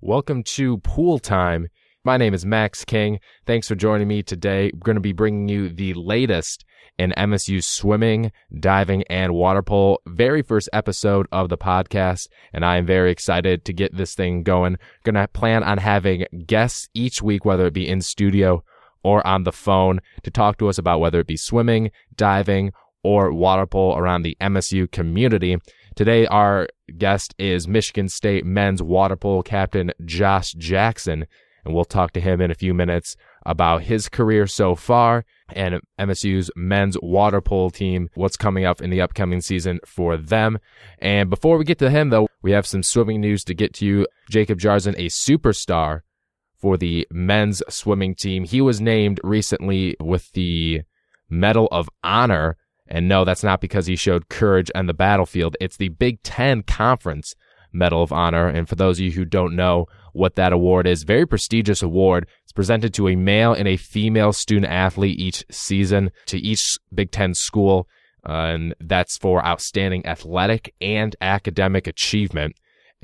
Welcome to Pool Time. My name is Max King. Thanks for joining me today. We're going to be bringing you the latest in MSU swimming, diving, and water polo. Very first episode of the podcast, and I am very excited to get this thing going. Going to plan on having guests each week, whether it be in studio or on the phone, to talk to us about whether it be swimming, diving, or water polo around the MSU community. Today, our guest is Michigan State men's water polo captain Josh Jackson, and we'll talk to him in a few minutes about his career so far and MSU's men's water polo team, what's coming up in the upcoming season for them. And before we get to him, though, we have some swimming news to get to you. Jacob Jarzen, a superstar for the men's swimming team. He was named recently with the Medal of Honor and no, that's not because he showed courage on the battlefield. It's the Big Ten Conference Medal of Honor. And for those of you who don't know what that award is, very prestigious award. It's presented to a male and a female student athlete each season to each Big Ten school. Uh, and that's for outstanding athletic and academic achievement.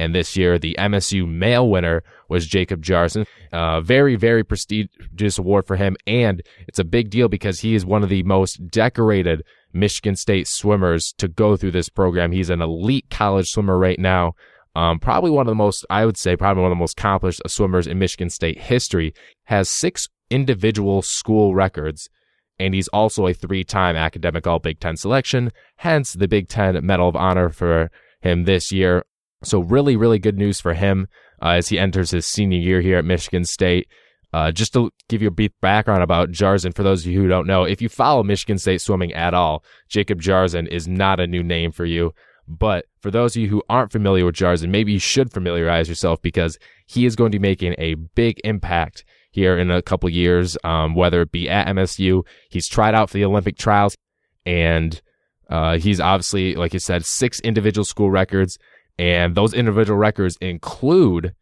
And this year, the MSU male winner was Jacob Jarzen. Uh, very, very prestigious award for him. And it's a big deal because he is one of the most decorated Michigan State swimmers to go through this program. He's an elite college swimmer right now. Um, probably one of the most, I would say, probably one of the most accomplished swimmers in Michigan State history. Has six individual school records, and he's also a three-time academic All Big Ten selection. Hence, the Big Ten Medal of Honor for him this year. So, really, really good news for him uh, as he enters his senior year here at Michigan State. Uh, just to give you a brief background about Jarzen, for those of you who don't know, if you follow Michigan State swimming at all, Jacob Jarzen is not a new name for you. But for those of you who aren't familiar with Jarzen, maybe you should familiarize yourself because he is going to be making a big impact here in a couple years, um, whether it be at MSU. He's tried out for the Olympic trials and uh, he's obviously, like you said, six individual school records. And those individual records include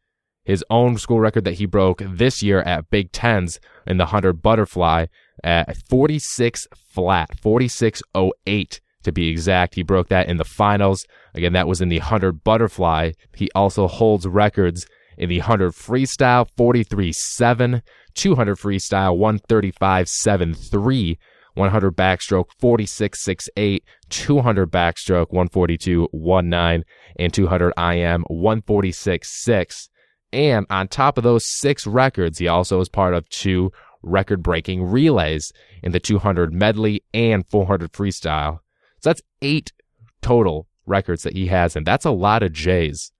his own school record that he broke this year at Big Tens in the 100 butterfly at 46 flat, 46.08 to be exact. He broke that in the finals. Again, that was in the 100 butterfly. He also holds records in the 100 freestyle, 43.7, 200 freestyle, 135.73. 100 backstroke, 46.68, 200 backstroke, 142.19, and 200 IM, 146.6. And on top of those six records, he also is part of two record breaking relays in the 200 medley and 400 freestyle. So that's eight total records that he has. And that's a lot of J's.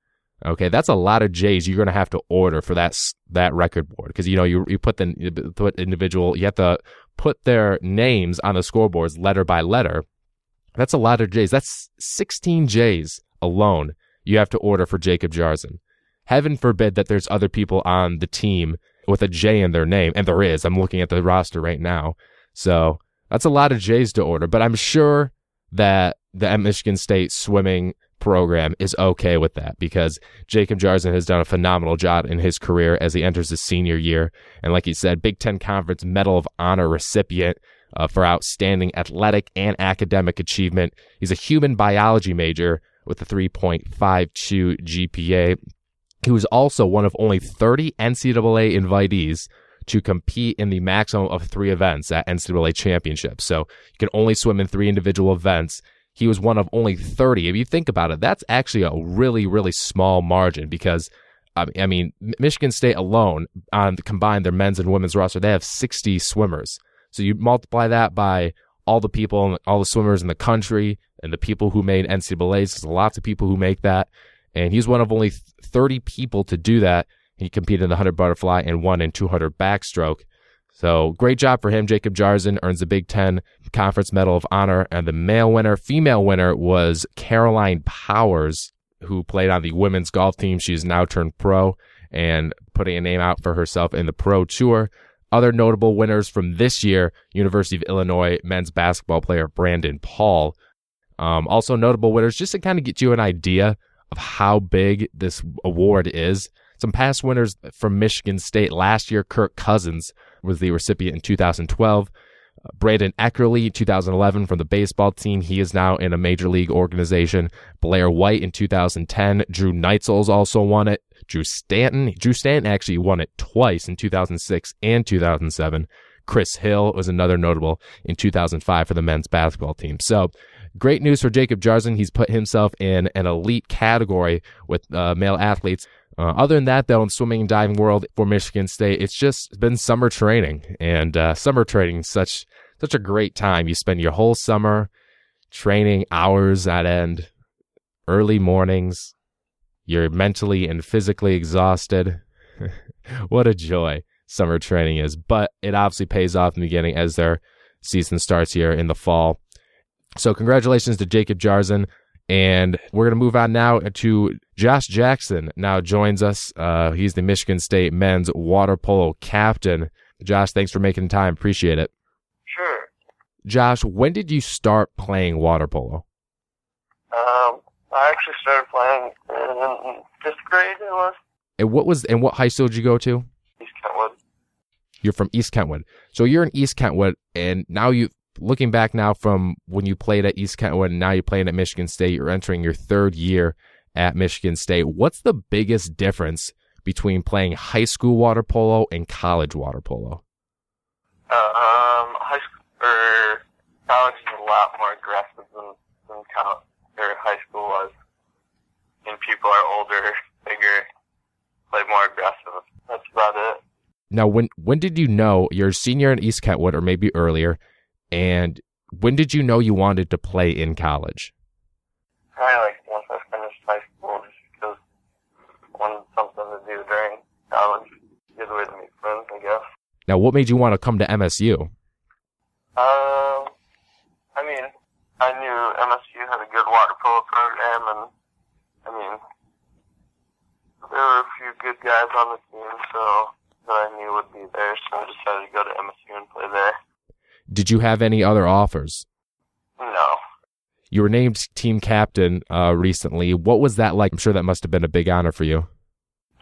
Okay. That's a lot of J's you're going to have to order for that, that record board. Cause you know, you, you put the put individual, you have to put their names on the scoreboards letter by letter. That's a lot of J's. That's 16 J's alone you have to order for Jacob Jarzen heaven forbid that there's other people on the team with a J in their name. And there is. I'm looking at the roster right now. So that's a lot of J's to order, but I'm sure that the Michigan State swimming program is okay with that because Jacob Jarzen has done a phenomenal job in his career as he enters his senior year. And like he said, Big Ten Conference Medal of Honor recipient uh, for outstanding athletic and academic achievement. He's a human biology major with a 3.52 GPA. He was also one of only 30 NCAA invitees to compete in the maximum of three events at NCAA championships. So you can only swim in three individual events. He was one of only 30. If you think about it, that's actually a really, really small margin because I mean, Michigan State alone on combined their men's and women's roster, they have 60 swimmers. So you multiply that by all the people, all the swimmers in the country and the people who made NCAAs. There's lots of people who make that. And he's one of only 30 people to do that. He competed in the 100 butterfly and won in 200 backstroke. So great job for him. Jacob Jarzen earns the Big Ten Conference Medal of Honor. And the male winner, female winner was Caroline Powers, who played on the women's golf team. She's now turned pro and putting a name out for herself in the pro tour. Other notable winners from this year, University of Illinois men's basketball player Brandon Paul. Um, also notable winners, just to kind of get you an idea of how big this award is. Some past winners from Michigan State last year, Kirk Cousins was the recipient in 2012. Brandon Eckerly, 2011 from the baseball team. He is now in a major league organization. Blair White in 2010. Drew Neitzel's also won it. Drew Stanton. Drew Stanton actually won it twice in 2006 and 2007. Chris Hill was another notable in 2005 for the men's basketball team. So great news for Jacob Jarzen. He's put himself in an elite category with uh, male athletes. Uh, other than that, though, in swimming and diving world for Michigan State, it's just been summer training, and uh, summer training such such a great time. You spend your whole summer training hours at end, early mornings. You're mentally and physically exhausted. what a joy summer training is, but it obviously pays off in the beginning as their season starts here in the fall. So, congratulations to Jacob Jarzen. And we're going to move on now to Josh Jackson. Now joins us. Uh, he's the Michigan State men's water polo captain. Josh, thanks for making time. Appreciate it. Sure. Josh, when did you start playing water polo? Um, I actually started playing in fifth grade. It was. And what was and what high school did you go to? East Kentwood. You're from East Kentwood. So you're in East Kentwood, and now you looking back now from when you played at East Kentwood and now you're playing at Michigan State, you're entering your third year at Michigan State. What's the biggest difference between playing high school water polo and college water polo? Uh, um, high school or college is a lot more aggressive than, than college or high school was. And people are older, bigger, play more aggressive. That's about it. Now, when when did you know you're a senior in East Kentwood, or maybe earlier? And when did you know you wanted to play in college? Probably like once I finished high school, just because I wanted something to do during college. Good way to meet friends, I guess. Now, what made you want to come to MSU? Um, I mean, I knew MSU had a good water polo program, and I mean, there were a few good guys on the team, so that I knew would be there. So I decided to go to MSU and play there. Did you have any other offers? No. You were named team captain uh, recently. What was that like? I'm sure that must have been a big honor for you.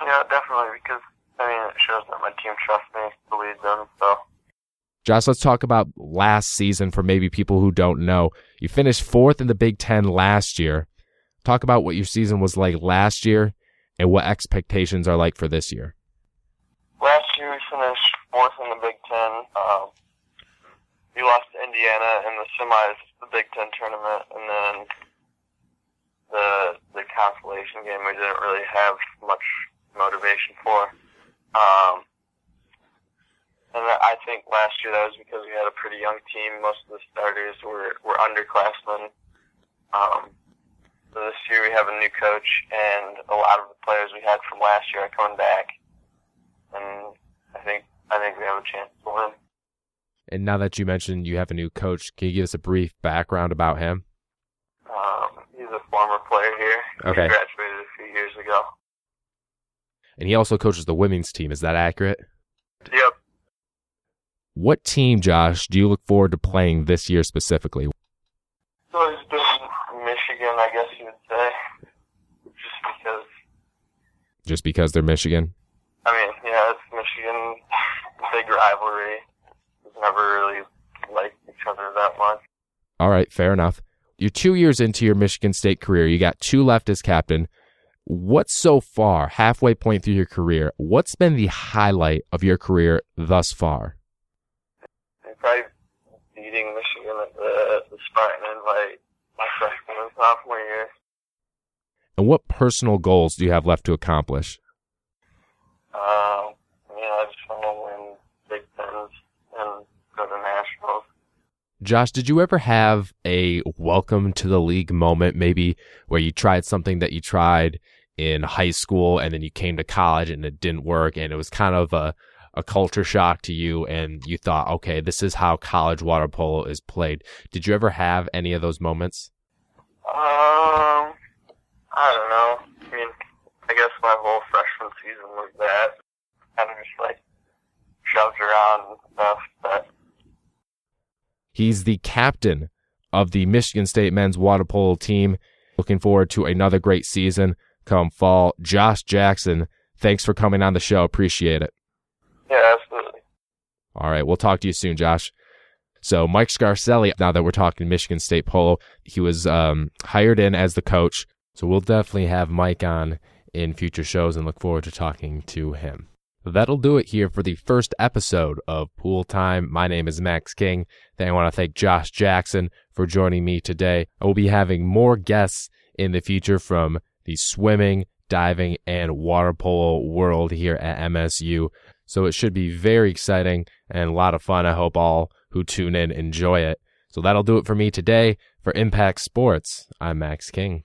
Yeah, definitely, because I mean, it shows that my team trusts me to lead them. So. Josh, let's talk about last season for maybe people who don't know. You finished fourth in the Big Ten last year. Talk about what your season was like last year and what expectations are like for this year. Last year we finished fourth in the Big Ten. Um, we lost to Indiana in the semis, the Big Ten tournament, and then the the consolation game we didn't really have much motivation for. Um, and I think last year that was because we had a pretty young team. Most of the starters were were underclassmen. Um, so this year we have a new coach, and a lot of the players we had from last year are coming back, and I think I think we have a chance to win. And now that you mentioned you have a new coach, can you give us a brief background about him? Um, he's a former player here. Okay. He graduated a few years ago. And he also coaches the women's team. Is that accurate? Yep. What team, Josh, do you look forward to playing this year specifically? So he's been Michigan, I guess you would say, just because. Just because they're Michigan? I mean, yeah, it's Michigan, big rivalry never really liked each other that much. All right, fair enough. You're two years into your Michigan State career. You got two left as captain. What's so far, halfway point through your career, what's been the highlight of your career thus far? Probably beating Michigan the, Spartan Invite my freshman and sophomore year. And what personal goals do you have left to accomplish? Um, you know, I just want to win Big Tens and go to nationals. Josh, did you ever have a welcome to the league moment, maybe where you tried something that you tried in high school and then you came to college and it didn't work and it was kind of a, a culture shock to you and you thought, okay, this is how college water polo is played. Did you ever have any of those moments? Um, I don't know. I mean, I guess my whole freshman season was that. Kind of just like shoved around and stuff, but He's the captain of the Michigan State men's water polo team. Looking forward to another great season come fall. Josh Jackson, thanks for coming on the show. Appreciate it. Absolutely. All right. We'll talk to you soon, Josh. So Mike Scarcelli, now that we're talking Michigan State polo, he was um, hired in as the coach. So we'll definitely have Mike on in future shows and look forward to talking to him. That'll do it here for the first episode of Pool Time. My name is Max King. Then I want to thank Josh Jackson for joining me today. I will be having more guests in the future from the swimming, diving, and water polo world here at MSU. So it should be very exciting and a lot of fun. I hope all who tune in enjoy it. So that'll do it for me today. For Impact Sports, I'm Max King.